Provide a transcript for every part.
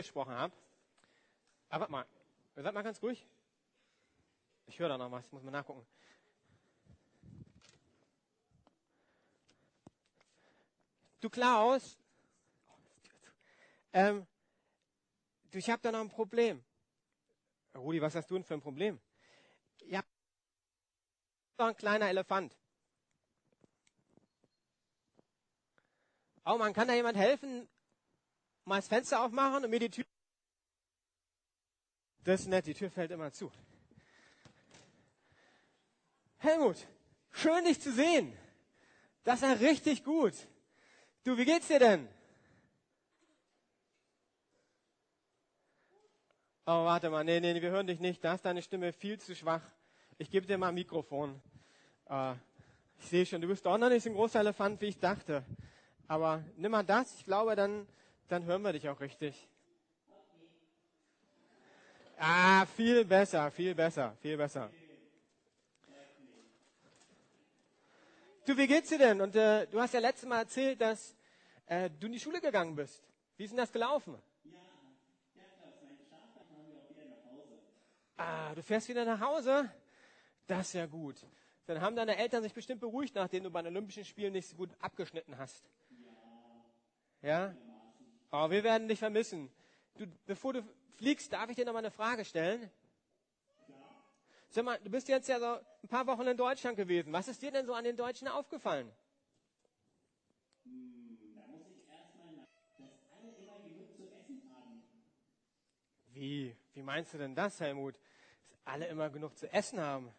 abgesprochen habe. Aber warte mal, seid mal ganz ruhig. Ich höre da noch was, ich muss mal nachgucken. Du Klaus, ähm, du, ich habe da noch ein Problem. Rudi, was hast du denn für ein Problem? Ja, ein kleiner Elefant. Oh, man kann da jemand helfen? Mal das Fenster aufmachen und mir die Tür. Das ist nett, die Tür fällt immer zu. Helmut, schön dich zu sehen. Das ist ja richtig gut. Du, wie geht's dir denn? Oh, warte mal, nee, nee, wir hören dich nicht. Da ist deine Stimme viel zu schwach. Ich gebe dir mal ein Mikrofon. Äh, ich sehe schon, du bist doch noch nicht so ein großer Elefant, wie ich dachte. Aber nimm mal das, ich glaube, dann, dann hören wir dich auch richtig. Ah, viel besser, viel besser, viel besser. Du, wie geht's dir denn? Und äh, du hast ja letztes Mal erzählt, dass äh, du in die Schule gegangen bist. Wie ist denn das gelaufen? Ah, du fährst wieder nach Hause? Das ist ja gut. Dann haben deine Eltern sich bestimmt beruhigt, nachdem du bei den Olympischen Spielen nicht so gut abgeschnitten hast. Ja? Aber wir werden dich vermissen. Du, bevor du fliegst, darf ich dir noch mal eine Frage stellen? Sag mal, du bist jetzt ja so ein paar Wochen in Deutschland gewesen. Was ist dir denn so an den Deutschen aufgefallen? Da muss ich erstmal dass alle immer genug zu essen haben. Wie? Wie meinst du denn das, Helmut? Dass alle immer genug zu essen haben?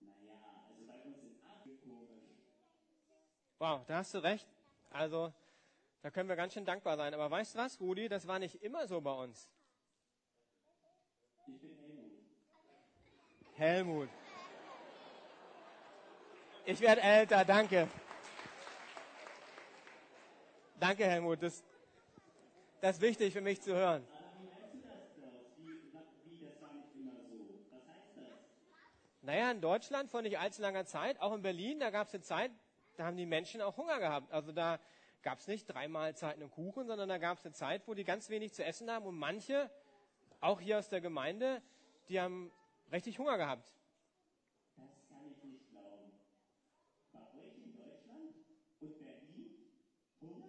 Naja, also bei uns in Afrika. Wow, da hast du recht. Also, da können wir ganz schön dankbar sein. Aber weißt du was, Rudi? Das war nicht immer so bei uns. Ich bin Helmut. Helmut. Ich werde älter, danke. Danke, Helmut. Das, das ist wichtig für mich zu hören. Naja, in Deutschland vor nicht allzu langer Zeit, auch in Berlin, da gab es eine Zeit, da haben die Menschen auch Hunger gehabt. Also da gab es nicht drei Mahlzeiten und Kuchen, sondern da gab es eine Zeit, wo die ganz wenig zu essen haben und manche, auch hier aus der Gemeinde, die haben richtig Hunger gehabt. Das kann ich nicht glauben. Bei euch in Deutschland und Berlin Hunger?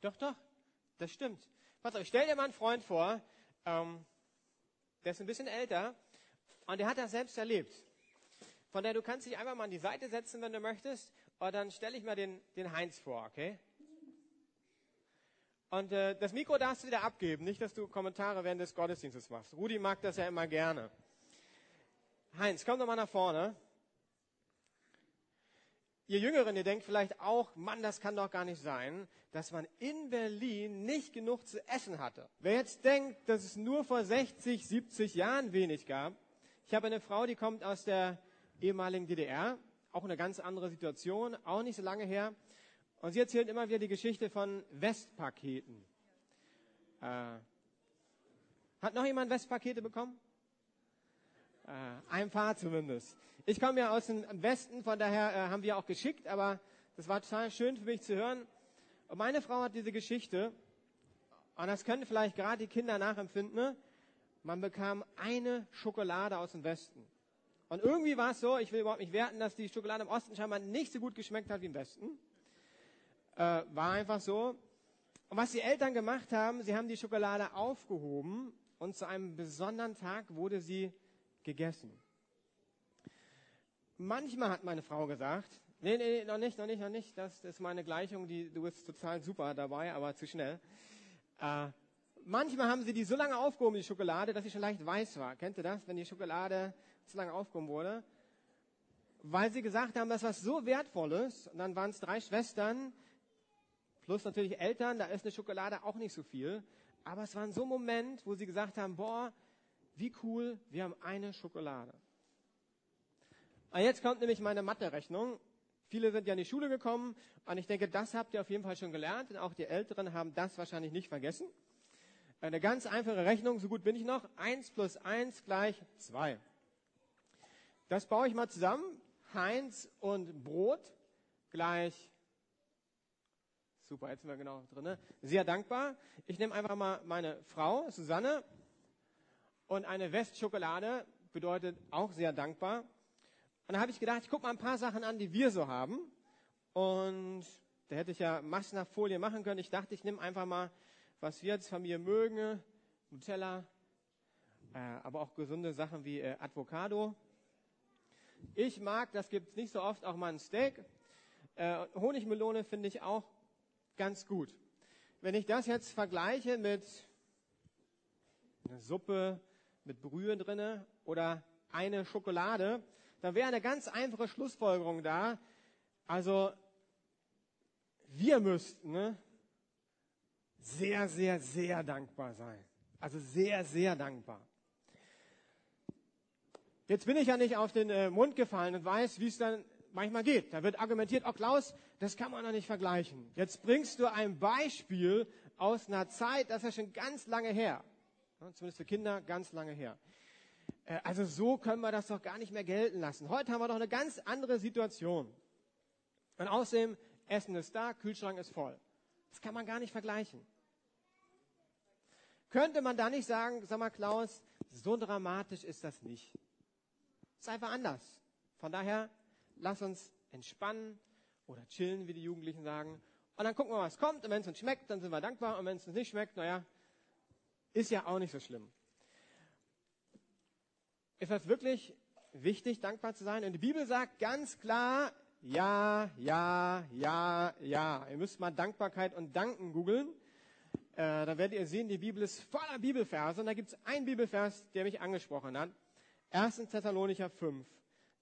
Doch, doch, das stimmt. Pass auf, ich stell dir mal einen Freund vor, ähm, der ist ein bisschen älter und der hat das selbst erlebt. Von der du kannst dich einfach mal an die Seite setzen, wenn du möchtest, und dann stelle ich mal den, den Heinz vor, okay? Und äh, das Mikro darfst du wieder abgeben, nicht, dass du Kommentare während des Gottesdienstes machst. Rudi mag das ja immer gerne. Heinz, komm doch mal nach vorne. Ihr Jüngeren, ihr denkt vielleicht auch, Mann, das kann doch gar nicht sein, dass man in Berlin nicht genug zu essen hatte. Wer jetzt denkt, dass es nur vor 60, 70 Jahren wenig gab, ich habe eine Frau, die kommt aus der ehemaligen DDR auch eine ganz andere Situation, auch nicht so lange her. Und sie erzählt immer wieder die Geschichte von Westpaketen. Äh, hat noch jemand Westpakete bekommen? Äh, ein paar zumindest. Ich komme ja aus dem Westen, von daher äh, haben wir auch geschickt, aber das war total schön für mich zu hören. Und meine Frau hat diese Geschichte, und das können vielleicht gerade die Kinder nachempfinden, ne? man bekam eine Schokolade aus dem Westen. Und irgendwie war es so, ich will überhaupt nicht werten, dass die Schokolade im Osten scheinbar nicht so gut geschmeckt hat wie im Westen. Äh, war einfach so. Und was die Eltern gemacht haben, sie haben die Schokolade aufgehoben und zu einem besonderen Tag wurde sie gegessen. Manchmal hat meine Frau gesagt, nee, nee, noch nicht, noch nicht, noch nicht, das ist meine Gleichung, die, du bist total super dabei, aber zu schnell. Äh, manchmal haben sie die so lange aufgehoben, die Schokolade, dass sie schon leicht weiß war. Kennt ihr das? Wenn die Schokolade zu lange aufgehoben wurde, weil sie gesagt haben, das was so wertvolles. Und dann waren es drei Schwestern, plus natürlich Eltern, da ist eine Schokolade auch nicht so viel. Aber es war so ein Moment, wo sie gesagt haben, boah, wie cool, wir haben eine Schokolade. Und jetzt kommt nämlich meine Mathe-Rechnung. Viele sind ja in die Schule gekommen und ich denke, das habt ihr auf jeden Fall schon gelernt und auch die Älteren haben das wahrscheinlich nicht vergessen. Eine ganz einfache Rechnung, so gut bin ich noch. Eins plus eins gleich zwei. Das baue ich mal zusammen. Heinz und Brot gleich Super, jetzt sind wir genau drin. Sehr dankbar. Ich nehme einfach mal meine Frau, Susanne, und eine Westschokolade bedeutet auch sehr dankbar. Und da habe ich gedacht, ich gucke mal ein paar Sachen an, die wir so haben. Und da hätte ich ja Massen nach Folie machen können. Ich dachte, ich nehme einfach mal, was wir als Familie mögen. Nutella, äh, aber auch gesunde Sachen wie äh, Avocado. Ich mag, das gibt es nicht so oft, auch mal ein Steak. Äh, Honigmelone finde ich auch ganz gut. Wenn ich das jetzt vergleiche mit einer Suppe mit Brühe drinne oder eine Schokolade, dann wäre eine ganz einfache Schlussfolgerung da. Also wir müssten ne, sehr, sehr, sehr dankbar sein. Also sehr, sehr dankbar. Jetzt bin ich ja nicht auf den äh, Mund gefallen und weiß, wie es dann manchmal geht. Da wird argumentiert, oh Klaus, das kann man doch nicht vergleichen. Jetzt bringst du ein Beispiel aus einer Zeit, das ist ja schon ganz lange her. Zumindest für Kinder ganz lange her. Äh, also so können wir das doch gar nicht mehr gelten lassen. Heute haben wir doch eine ganz andere Situation. Und außerdem, Essen ist da, Kühlschrank ist voll. Das kann man gar nicht vergleichen. Könnte man da nicht sagen, sag mal Klaus, so dramatisch ist das nicht. Ist einfach anders. Von daher, lass uns entspannen oder chillen, wie die Jugendlichen sagen. Und dann gucken wir, was kommt. Und wenn es uns schmeckt, dann sind wir dankbar. Und wenn es uns nicht schmeckt, naja, ist ja auch nicht so schlimm. Ist das wirklich wichtig, dankbar zu sein? Und die Bibel sagt ganz klar, ja, ja, ja, ja. Ihr müsst mal Dankbarkeit und Danken googeln. Äh, da werdet ihr sehen, die Bibel ist voller Bibelverse. Und da gibt es einen Bibelvers, der mich angesprochen hat. 1. Thessalonicher 5,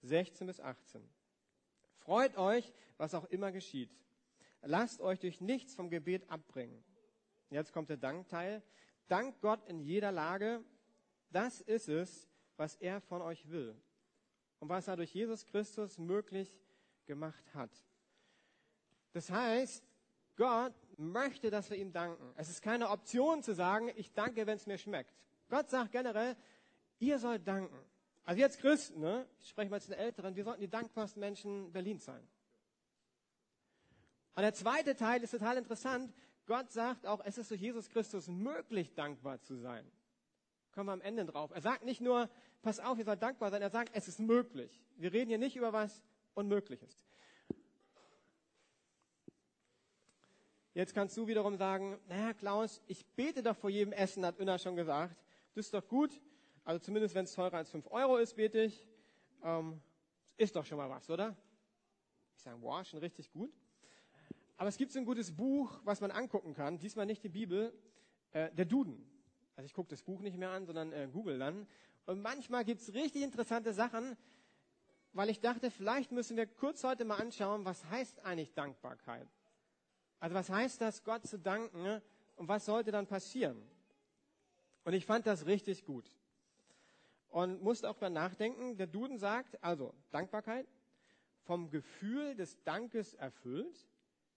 16 bis 18. Freut euch, was auch immer geschieht. Lasst euch durch nichts vom Gebet abbringen. Jetzt kommt der Dankteil. Dank Gott in jeder Lage. Das ist es, was er von euch will und was er durch Jesus Christus möglich gemacht hat. Das heißt, Gott möchte, dass wir ihm danken. Es ist keine Option zu sagen, ich danke, wenn es mir schmeckt. Gott sagt generell, ihr sollt danken. Also jetzt Christen, ne? ich spreche mal zu den Älteren, wir sollten die dankbarsten Menschen Berlins sein. Und der zweite Teil ist total interessant. Gott sagt auch, es ist durch Jesus Christus möglich, dankbar zu sein kommen wir am Ende drauf. Er sagt nicht nur, pass auf, ihr seid dankbar sein, er sagt, es ist möglich. Wir reden hier nicht über was Unmögliches. Jetzt kannst du wiederum sagen, naja, Klaus, ich bete doch vor jedem Essen, hat Unna schon gesagt. Das ist doch gut. Also zumindest, wenn es teurer als 5 Euro ist, bete ich. Ähm, ist doch schon mal was, oder? Ich sage, boah, schon richtig gut. Aber es gibt so ein gutes Buch, was man angucken kann. Diesmal nicht die Bibel, äh, der Duden. Also ich gucke das Buch nicht mehr an, sondern äh, Google dann. Und manchmal gibt es richtig interessante Sachen, weil ich dachte, vielleicht müssen wir kurz heute mal anschauen, was heißt eigentlich Dankbarkeit? Also was heißt das, Gott zu danken und was sollte dann passieren? Und ich fand das richtig gut. Und musste auch mal nachdenken, der Duden sagt, also Dankbarkeit, vom Gefühl des Dankes erfüllt,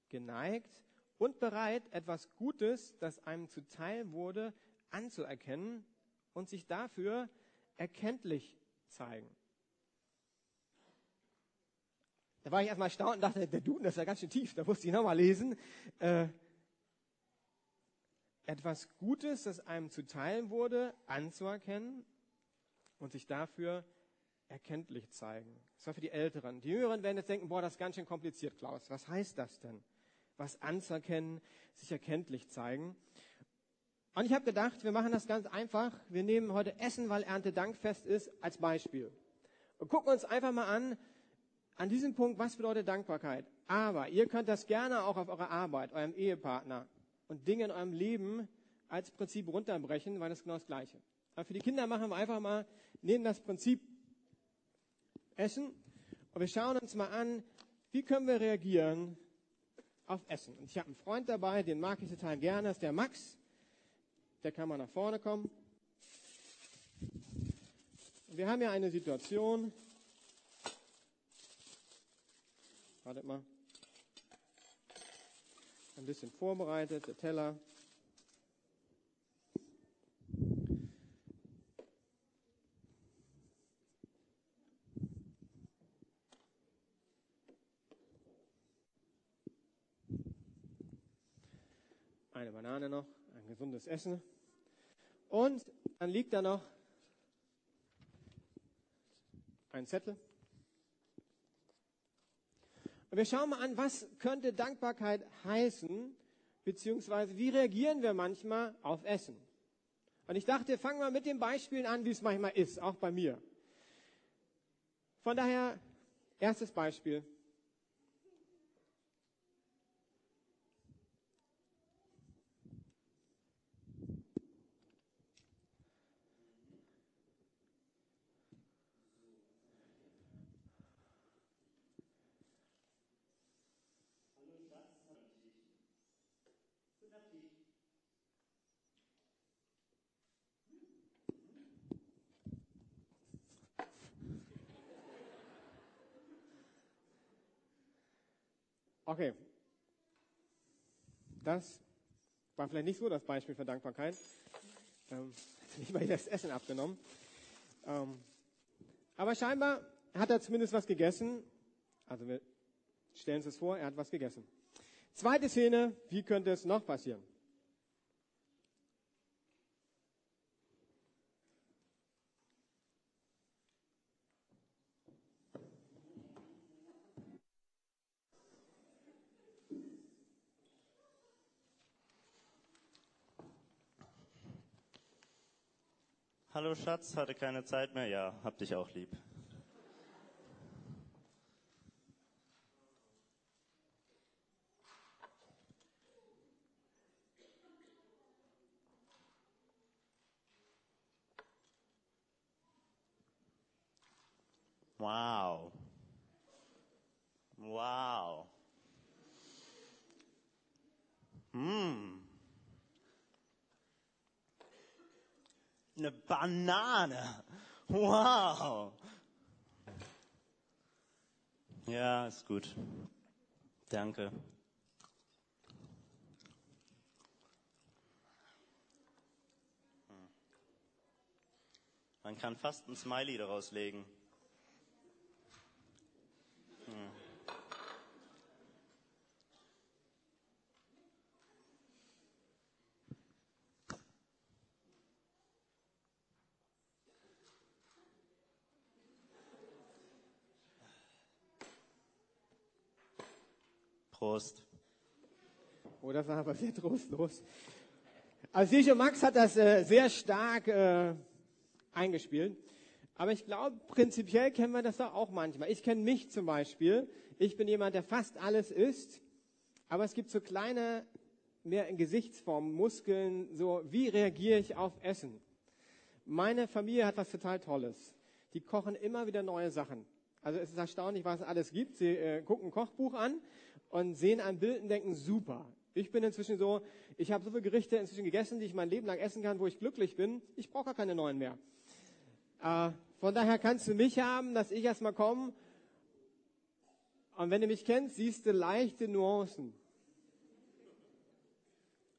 geneigt und bereit, etwas Gutes, das einem zuteil wurde, anzuerkennen und sich dafür erkenntlich zeigen. Da war ich erstmal erstaunt und dachte, der Duden, das ist ja ganz schön tief, da musste ich nochmal lesen. Äh, etwas Gutes, das einem zuteil wurde, anzuerkennen und sich dafür erkenntlich zeigen. Das war für die Älteren. Die Jüngeren werden jetzt denken, boah, das ist ganz schön kompliziert, Klaus. Was heißt das denn? Was anzuerkennen, sich erkenntlich zeigen. Und ich habe gedacht, wir machen das ganz einfach. Wir nehmen heute Essen, weil Erntedankfest ist, als Beispiel. Und gucken uns einfach mal an, an diesem Punkt, was bedeutet Dankbarkeit. Aber ihr könnt das gerne auch auf eure Arbeit, eurem Ehepartner und Dinge in eurem Leben als Prinzip runterbrechen, weil das genau das Gleiche. Aber für die Kinder machen wir einfach mal, nehmen das Prinzip Essen und wir schauen uns mal an, wie können wir reagieren auf Essen. Und ich habe einen Freund dabei, den mag ich total gerne, das ist der Max. Der kann mal nach vorne kommen. Wir haben ja eine Situation. Wartet mal. Ein bisschen vorbereitet, der Teller. Banane noch, ein gesundes Essen. Und dann liegt da noch ein Zettel. Und wir schauen mal an, was könnte Dankbarkeit heißen, beziehungsweise wie reagieren wir manchmal auf Essen. Und ich dachte, fangen wir mit den Beispielen an, wie es manchmal ist, auch bei mir. Von daher, erstes Beispiel. Okay. Das war vielleicht nicht so das Beispiel für Dankbarkeit. Ähm, nicht mal das Essen abgenommen. Ähm, aber scheinbar hat er zumindest was gegessen. Also wir stellen uns das vor, er hat was gegessen. Zweite Szene, wie könnte es noch passieren? Hallo Schatz, hatte keine Zeit mehr? Ja, hab dich auch lieb. Wow. Wow. Hm. Eine Banane. Wow. Ja, ist gut. Danke. Man kann fast ein Smiley daraus legen. Prost. Oh, das war aber sehr trostlos. Also Sergio Max hat das äh, sehr stark äh, eingespielt. Aber ich glaube, prinzipiell kennen wir das doch auch manchmal. Ich kenne mich zum Beispiel. Ich bin jemand, der fast alles isst. Aber es gibt so kleine, mehr in Gesichtsformen, Muskeln, so, wie reagiere ich auf Essen? Meine Familie hat was total Tolles. Die kochen immer wieder neue Sachen. Also es ist erstaunlich, was es alles gibt. Sie äh, gucken ein Kochbuch an und sehen ein Bild und denken, super. Ich bin inzwischen so, ich habe so viele Gerichte inzwischen gegessen, die ich mein Leben lang essen kann, wo ich glücklich bin. Ich brauche gar keine neuen mehr. Äh, von daher kannst du mich haben, dass ich erstmal komme. Und wenn du mich kennst, siehst du leichte Nuancen.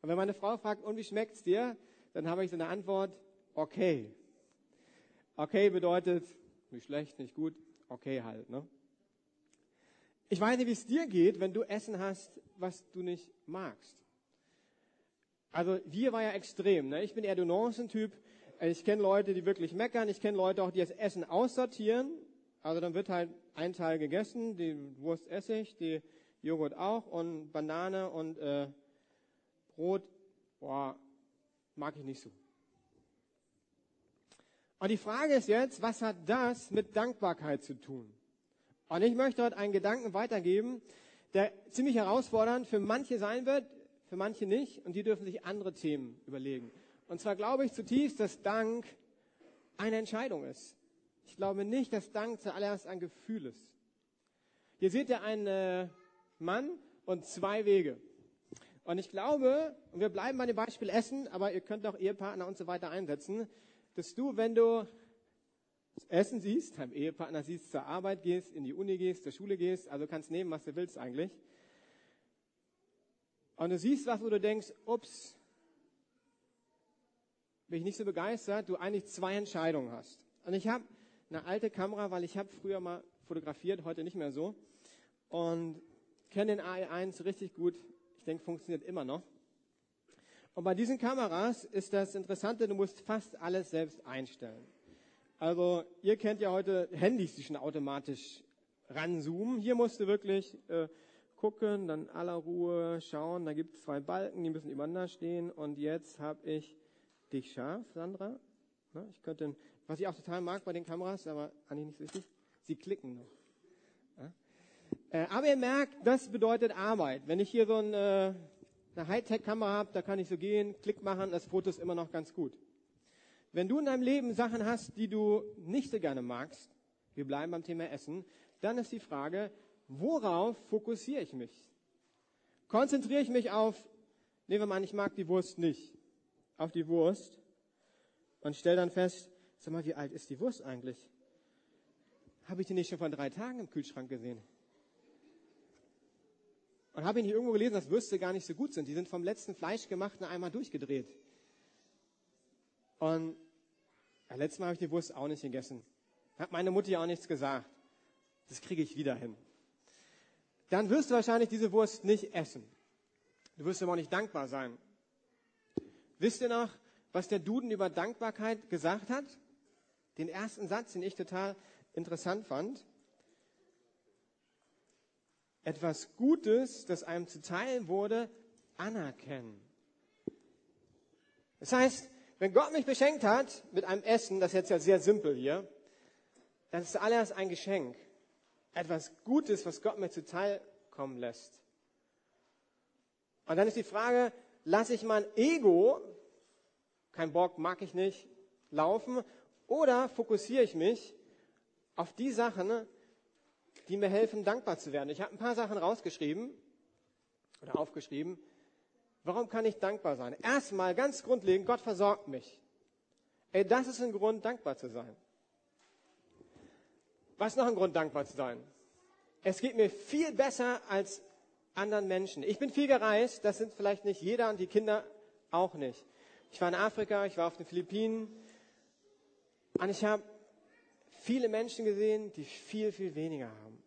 Und wenn meine Frau fragt, und wie schmeckt's dir? Dann habe ich so eine Antwort, okay. Okay bedeutet, nicht schlecht, nicht gut, okay halt, ne? Ich weiß nicht, wie es dir geht, wenn du Essen hast, was du nicht magst. Also hier war ja extrem. Ne? Ich bin eher der Nuancen-Typ. Ich kenne Leute, die wirklich meckern. Ich kenne Leute auch, die das Essen aussortieren. Also dann wird halt ein Teil gegessen, die Wurst esse ich, die Joghurt auch und Banane und äh, Brot, boah, mag ich nicht so. Und die Frage ist jetzt, was hat das mit Dankbarkeit zu tun? Und ich möchte heute einen Gedanken weitergeben, der ziemlich herausfordernd für manche sein wird, für manche nicht. Und die dürfen sich andere Themen überlegen. Und zwar glaube ich zutiefst, dass Dank eine Entscheidung ist. Ich glaube nicht, dass Dank zuallererst ein Gefühl ist. Hier seht ihr einen äh, Mann und zwei Wege. Und ich glaube, und wir bleiben bei dem Beispiel Essen, aber ihr könnt auch Ehepartner und so weiter einsetzen, dass du, wenn du Essen siehst, deinem Ehepartner siehst, zur Arbeit gehst, in die Uni gehst, zur Schule gehst, also kannst nehmen, was du willst eigentlich. Und du siehst was, wo du denkst, ups, bin ich nicht so begeistert, du eigentlich zwei Entscheidungen hast. Und ich habe eine alte Kamera, weil ich habe früher mal fotografiert, heute nicht mehr so. Und kenne den AE1 richtig gut. Ich denke, funktioniert immer noch. Und bei diesen Kameras ist das Interessante, du musst fast alles selbst einstellen. Also ihr kennt ja heute Handys, die schon automatisch ranzoomen. Hier musst du wirklich äh, gucken, dann aller Ruhe schauen. Da gibt es zwei Balken, die müssen übereinander stehen. Und jetzt habe ich dich scharf, Sandra. Na, ich könnte, was ich auch total mag bei den Kameras, aber eigentlich nicht so wichtig, sie klicken noch. Ja? Äh, aber ihr merkt, das bedeutet Arbeit. Wenn ich hier so ein, äh, eine Hightech-Kamera habe, da kann ich so gehen, Klick machen, das Foto ist immer noch ganz gut. Wenn du in deinem Leben Sachen hast, die du nicht so gerne magst, wir bleiben beim Thema Essen, dann ist die Frage, worauf fokussiere ich mich? Konzentriere ich mich auf, nehmen wir mal ich mag die Wurst nicht, auf die Wurst und stelle dann fest, sag mal, wie alt ist die Wurst eigentlich? Habe ich die nicht schon vor drei Tagen im Kühlschrank gesehen? Und habe ich nicht irgendwo gelesen, dass Würste gar nicht so gut sind. Die sind vom letzten Fleischgemachten einmal durchgedreht. Und ja, letztes Mal habe ich die Wurst auch nicht gegessen. Hat meine Mutti auch nichts gesagt. Das kriege ich wieder hin. Dann wirst du wahrscheinlich diese Wurst nicht essen. Du wirst aber auch nicht dankbar sein. Wisst ihr noch, was der Duden über Dankbarkeit gesagt hat? Den ersten Satz, den ich total interessant fand. Etwas Gutes, das einem zuteil wurde, anerkennen. Das heißt, wenn Gott mich beschenkt hat mit einem Essen, das ist jetzt ja sehr simpel hier, dann ist zuallererst ein Geschenk. Etwas Gutes, was Gott mir zuteil kommen lässt. Und dann ist die Frage, lasse ich mein Ego, kein Bock, mag ich nicht, laufen, oder fokussiere ich mich auf die Sachen, die mir helfen, dankbar zu werden. Ich habe ein paar Sachen rausgeschrieben oder aufgeschrieben, Warum kann ich dankbar sein? Erstmal ganz grundlegend, Gott versorgt mich. Ey, das ist ein Grund, dankbar zu sein. Was ist noch ein Grund, dankbar zu sein? Es geht mir viel besser als anderen Menschen. Ich bin viel gereist, das sind vielleicht nicht jeder und die Kinder auch nicht. Ich war in Afrika, ich war auf den Philippinen und ich habe viele Menschen gesehen, die viel, viel weniger haben.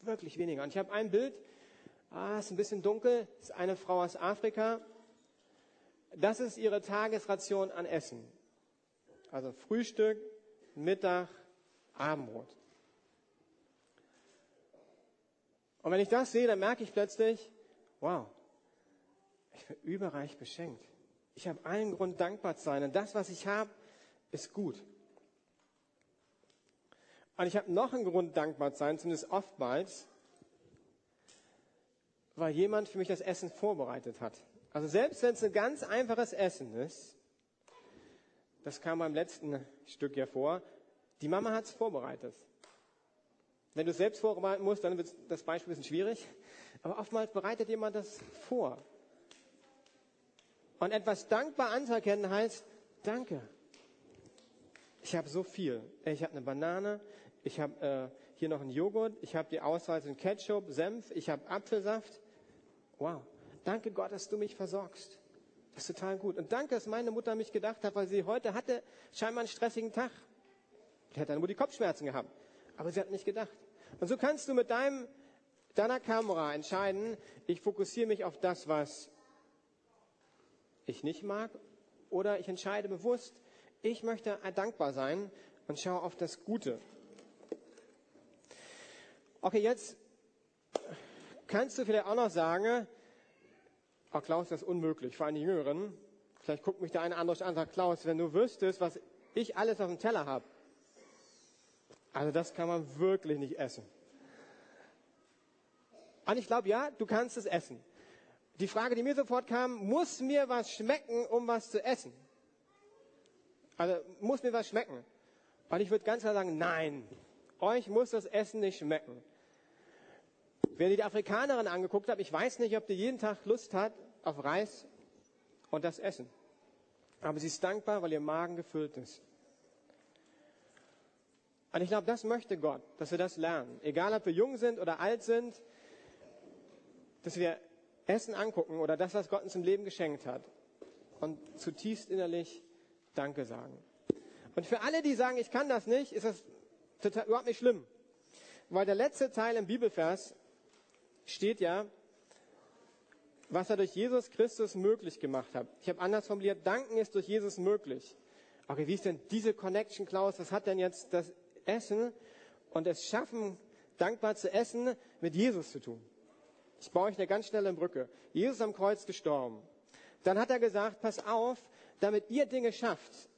Wirklich weniger. Und ich habe ein Bild Ah, ist ein bisschen dunkel. Ist eine Frau aus Afrika. Das ist ihre Tagesration an Essen. Also Frühstück, Mittag, Abendbrot. Und wenn ich das sehe, dann merke ich plötzlich, wow, ich bin überreich beschenkt. Ich habe allen Grund dankbar zu sein. Und das, was ich habe, ist gut. Und ich habe noch einen Grund dankbar zu sein, zumindest oftmals weil jemand für mich das Essen vorbereitet hat. Also selbst wenn es ein ganz einfaches Essen ist, das kam beim letzten Stück ja vor, die Mama hat es vorbereitet. Wenn du es selbst vorbereiten musst, dann wird das Beispiel ein bisschen schwierig. Aber oftmals bereitet jemand das vor. Und etwas dankbar anzuerkennen heißt, danke. Ich habe so viel. Ich habe eine Banane, ich habe äh, hier noch einen Joghurt, ich habe die Auswahl von Ketchup, Senf, ich habe Apfelsaft. Wow. Danke Gott, dass du mich versorgst. Das ist total gut. Und danke, dass meine Mutter mich gedacht hat, weil sie heute hatte scheinbar einen stressigen Tag. Die hat dann nur die Kopfschmerzen gehabt. Aber sie hat nicht gedacht. Und so kannst du mit deinem, deiner Kamera entscheiden, ich fokussiere mich auf das, was ich nicht mag, oder ich entscheide bewusst, ich möchte dankbar sein und schaue auf das Gute. Okay, jetzt kannst du vielleicht auch noch sagen, oh Klaus, das ist unmöglich, vor allem die Jüngeren. Vielleicht guckt mich der eine andere an und sagt, Klaus, wenn du wüsstest, was ich alles auf dem Teller habe. Also das kann man wirklich nicht essen. Und ich glaube, ja, du kannst es essen. Die Frage, die mir sofort kam, muss mir was schmecken, um was zu essen? Also muss mir was schmecken? Und ich würde ganz klar sagen, nein, euch muss das Essen nicht schmecken. Ich die Afrikanerin angeguckt habe, ich weiß nicht, ob die jeden Tag Lust hat auf Reis und das Essen. Aber sie ist dankbar, weil ihr Magen gefüllt ist. Und ich glaube, das möchte Gott, dass wir das lernen. Egal, ob wir jung sind oder alt sind, dass wir Essen angucken oder das, was Gott uns im Leben geschenkt hat und zutiefst innerlich Danke sagen. Und für alle, die sagen, ich kann das nicht, ist das total, überhaupt nicht schlimm. Weil der letzte Teil im Bibelvers steht ja, was er durch Jesus Christus möglich gemacht hat. Ich habe anders formuliert, danken ist durch Jesus möglich. Okay, wie ist denn diese Connection, Klaus? Was hat denn jetzt das Essen und es Schaffen, dankbar zu essen, mit Jesus zu tun? Ich baue euch eine ganz schnelle Brücke. Jesus am Kreuz gestorben. Dann hat er gesagt, pass auf, damit ihr Dinge schafft,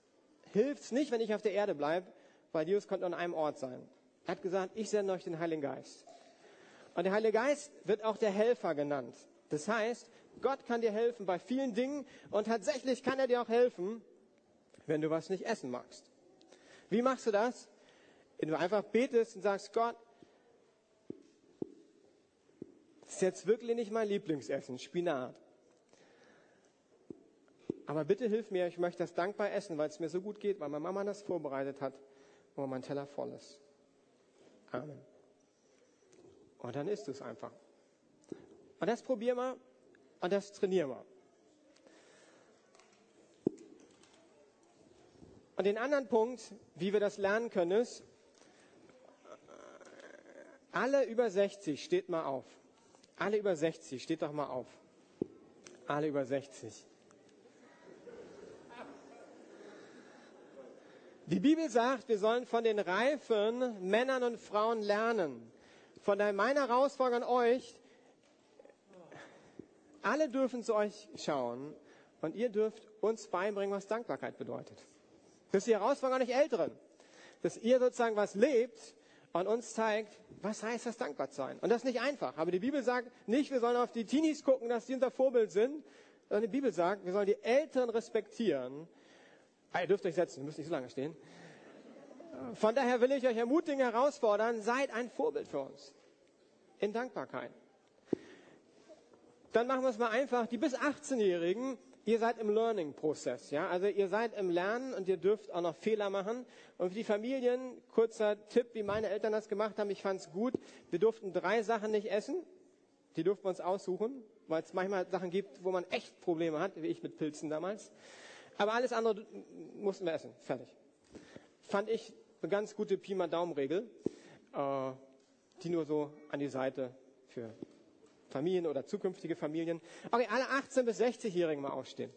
hilft's nicht, wenn ich auf der Erde bleibe, weil Jesus konnte an einem Ort sein. Er hat gesagt, ich sende euch den Heiligen Geist. Und der Heilige Geist wird auch der Helfer genannt. Das heißt, Gott kann dir helfen bei vielen Dingen und tatsächlich kann er dir auch helfen, wenn du was nicht essen magst. Wie machst du das? Wenn du einfach betest und sagst, Gott, das ist jetzt wirklich nicht mein Lieblingsessen, Spinat. Aber bitte hilf mir, ich möchte das dankbar essen, weil es mir so gut geht, weil meine Mama das vorbereitet hat und mein Teller voll ist. Amen. Und dann isst du es einfach. Und das probieren wir und das trainieren wir. Und den anderen Punkt, wie wir das lernen können, ist, alle über 60, steht mal auf. Alle über 60, steht doch mal auf. Alle über 60. Die Bibel sagt, wir sollen von den reifen Männern und Frauen lernen. Von daher meine Herausforderung an euch, alle dürfen zu euch schauen und ihr dürft uns beibringen, was Dankbarkeit bedeutet. Das ist die Herausforderung an euch Älteren. Dass ihr sozusagen was lebt und uns zeigt, was heißt das dankbar sein. Und das ist nicht einfach. Aber die Bibel sagt nicht, wir sollen auf die Teenies gucken, dass die unser Vorbild sind, sondern die Bibel sagt, wir sollen die Älteren respektieren Ah, ihr dürft euch setzen, ihr müsst nicht so lange stehen. Von daher will ich euch ermutigen, herausfordern, seid ein Vorbild für uns. In Dankbarkeit. Dann machen wir es mal einfach. Die bis 18-Jährigen, ihr seid im Learning-Prozess. Ja? Also ihr seid im Lernen und ihr dürft auch noch Fehler machen. Und für die Familien, kurzer Tipp, wie meine Eltern das gemacht haben, ich fand es gut. Wir durften drei Sachen nicht essen. Die durften wir uns aussuchen, weil es manchmal Sachen gibt, wo man echt Probleme hat, wie ich mit Pilzen damals. Aber alles andere mussten wir essen. Fertig. Fand ich eine ganz gute Pi mal Daumen-Regel, äh, die nur so an die Seite für Familien oder zukünftige Familien. Okay, alle 18 bis 60-Jährigen mal aufstehen.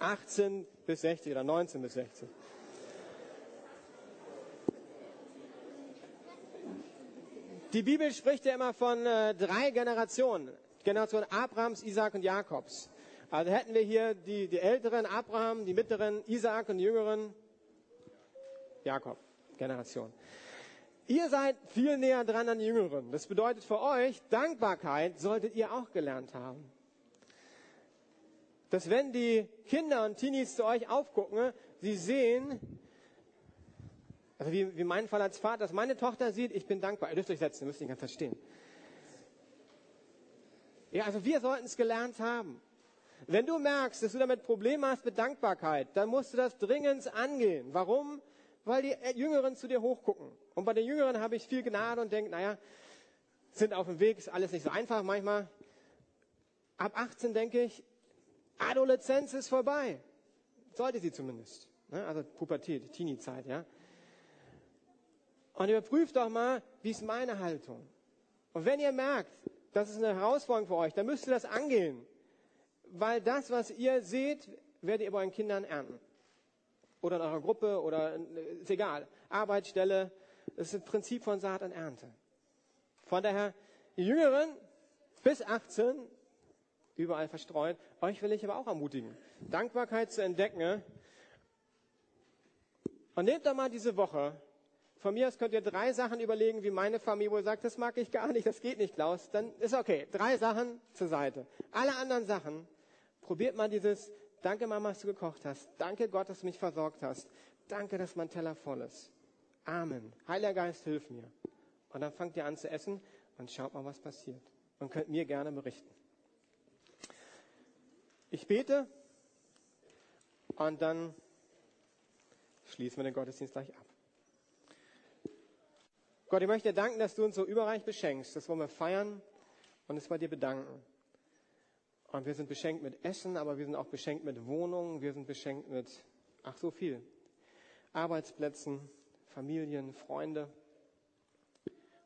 18 bis 60 oder 19 bis 60. Die Bibel spricht ja immer von äh, drei Generationen. Generation Abrahams, Isaac und Jakobs. Also hätten wir hier die, die Älteren, Abraham, die Mittleren, Isaak und die Jüngeren, Jakob, Generation. Ihr seid viel näher dran an die Jüngeren. Das bedeutet für euch, Dankbarkeit solltet ihr auch gelernt haben. Dass wenn die Kinder und Teenies zu euch aufgucken, sie sehen, also wie, wie mein Fall als Vater, dass meine Tochter sieht, ich bin dankbar. Ihr dürft euch setzen, ihr müsst nicht ganz verstehen. Ja, also wir sollten es gelernt haben. Wenn du merkst, dass du damit Probleme hast mit Dankbarkeit, dann musst du das dringend angehen. Warum? Weil die Jüngeren zu dir hochgucken. Und bei den Jüngeren habe ich viel Gnade und denke, naja, sind auf dem Weg, ist alles nicht so einfach manchmal. Ab 18 denke ich, Adoleszenz ist vorbei. Sollte sie zumindest. Ne? Also Pubertät, Teenie-Zeit, ja. Und überprüft doch mal, wie ist meine Haltung. Und wenn ihr merkt, das ist eine Herausforderung für euch, dann müsst ihr das angehen weil das, was ihr seht, werdet ihr bei euren Kindern ernten. Oder in eurer Gruppe oder ist egal. Arbeitsstelle, das ist das Prinzip von Saat und Ernte. Von daher, die Jüngeren bis 18, überall verstreut, euch will ich aber auch ermutigen, Dankbarkeit zu entdecken. Und nehmt doch mal diese Woche von mir aus könnt ihr drei Sachen überlegen, wie meine Familie wohl sagt, das mag ich gar nicht, das geht nicht, Klaus. Dann ist okay. Drei Sachen zur Seite. Alle anderen Sachen Probiert mal dieses, danke Mama, dass du gekocht hast. Danke Gott, dass du mich versorgt hast. Danke, dass mein Teller voll ist. Amen. Heiliger Geist, hilf mir. Und dann fangt ihr an zu essen und schaut mal, was passiert. Und könnt mir gerne berichten. Ich bete und dann schließen wir den Gottesdienst gleich ab. Gott, ich möchte dir danken, dass du uns so überreich beschenkst. Das wollen wir feiern und es bei dir bedanken. Und wir sind beschenkt mit Essen, aber wir sind auch beschenkt mit Wohnungen, wir sind beschenkt mit, ach so viel, Arbeitsplätzen, Familien, Freunde.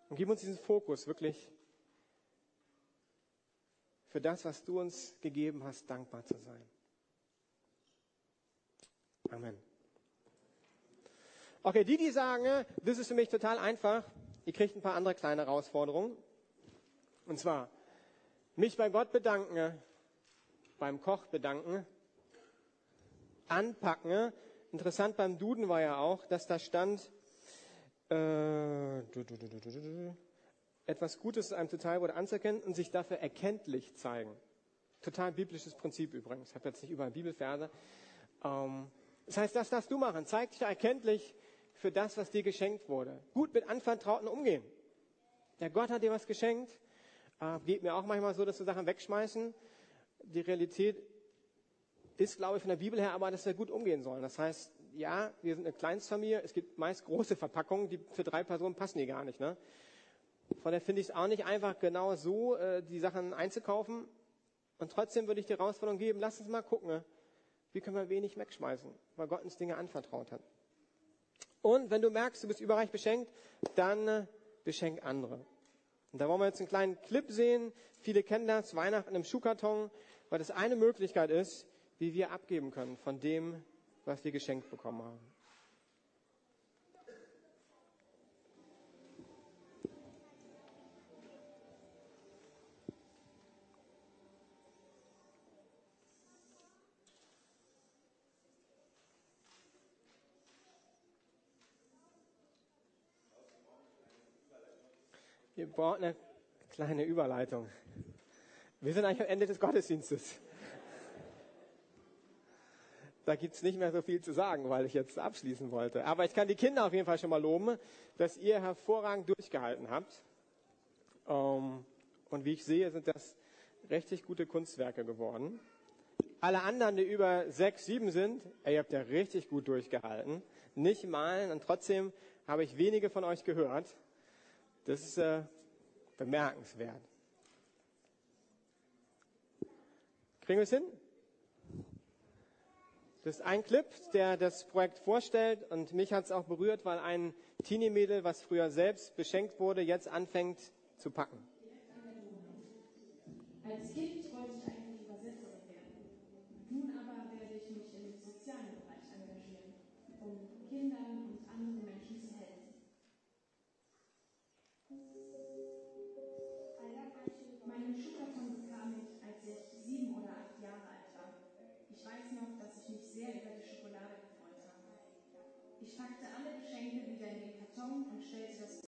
Und gib uns diesen Fokus, wirklich für das, was du uns gegeben hast, dankbar zu sein. Amen. Okay, die, die sagen, das ist für mich total einfach, ihr kriegt ein paar andere kleine Herausforderungen. Und zwar, mich bei Gott bedanken, beim Koch bedanken, anpacken. Interessant beim Duden war ja auch, dass da stand, äh, etwas Gutes einem wurde anzuerkennen und sich dafür erkenntlich zeigen. Total biblisches Prinzip übrigens. Ich habe jetzt nicht überall Bibelverse. Ähm, das heißt, das darfst du machen. Zeig dich erkenntlich für das, was dir geschenkt wurde. Gut mit Anvertrauten umgehen. Der Gott hat dir was geschenkt. Äh, geht mir auch manchmal so, dass wir Sachen wegschmeißen. Die Realität ist, glaube ich, von der Bibel her aber, dass wir gut umgehen sollen. Das heißt, ja, wir sind eine Kleinstfamilie. Es gibt meist große Verpackungen, die für drei Personen passen die gar nicht. Ne? Von daher finde ich es auch nicht einfach, genau so äh, die Sachen einzukaufen. Und trotzdem würde ich die Herausforderung geben, lass uns mal gucken, wie können wir wenig wegschmeißen, weil Gott uns Dinge anvertraut hat. Und wenn du merkst, du bist überreich beschenkt, dann äh, beschenk andere. Und da wollen wir jetzt einen kleinen Clip sehen. Viele kennen das, Weihnachten im Schuhkarton, weil das eine Möglichkeit ist, wie wir abgeben können von dem, was wir geschenkt bekommen haben. Braucht eine kleine Überleitung. Wir sind eigentlich am Ende des Gottesdienstes. Da gibt's nicht mehr so viel zu sagen, weil ich jetzt abschließen wollte. Aber ich kann die Kinder auf jeden Fall schon mal loben, dass ihr hervorragend durchgehalten habt. Ähm, und wie ich sehe, sind das richtig gute Kunstwerke geworden. Alle anderen, die über sechs, sieben sind, ihr habt ja richtig gut durchgehalten. Nicht malen und trotzdem habe ich wenige von euch gehört. Das ist äh, bemerkenswert. Kriegen wir es hin? Das ist ein Clip, der das Projekt vorstellt und mich hat es auch berührt, weil ein Teenie-Mädel, was früher selbst beschenkt wurde, jetzt anfängt zu packen. Als Kind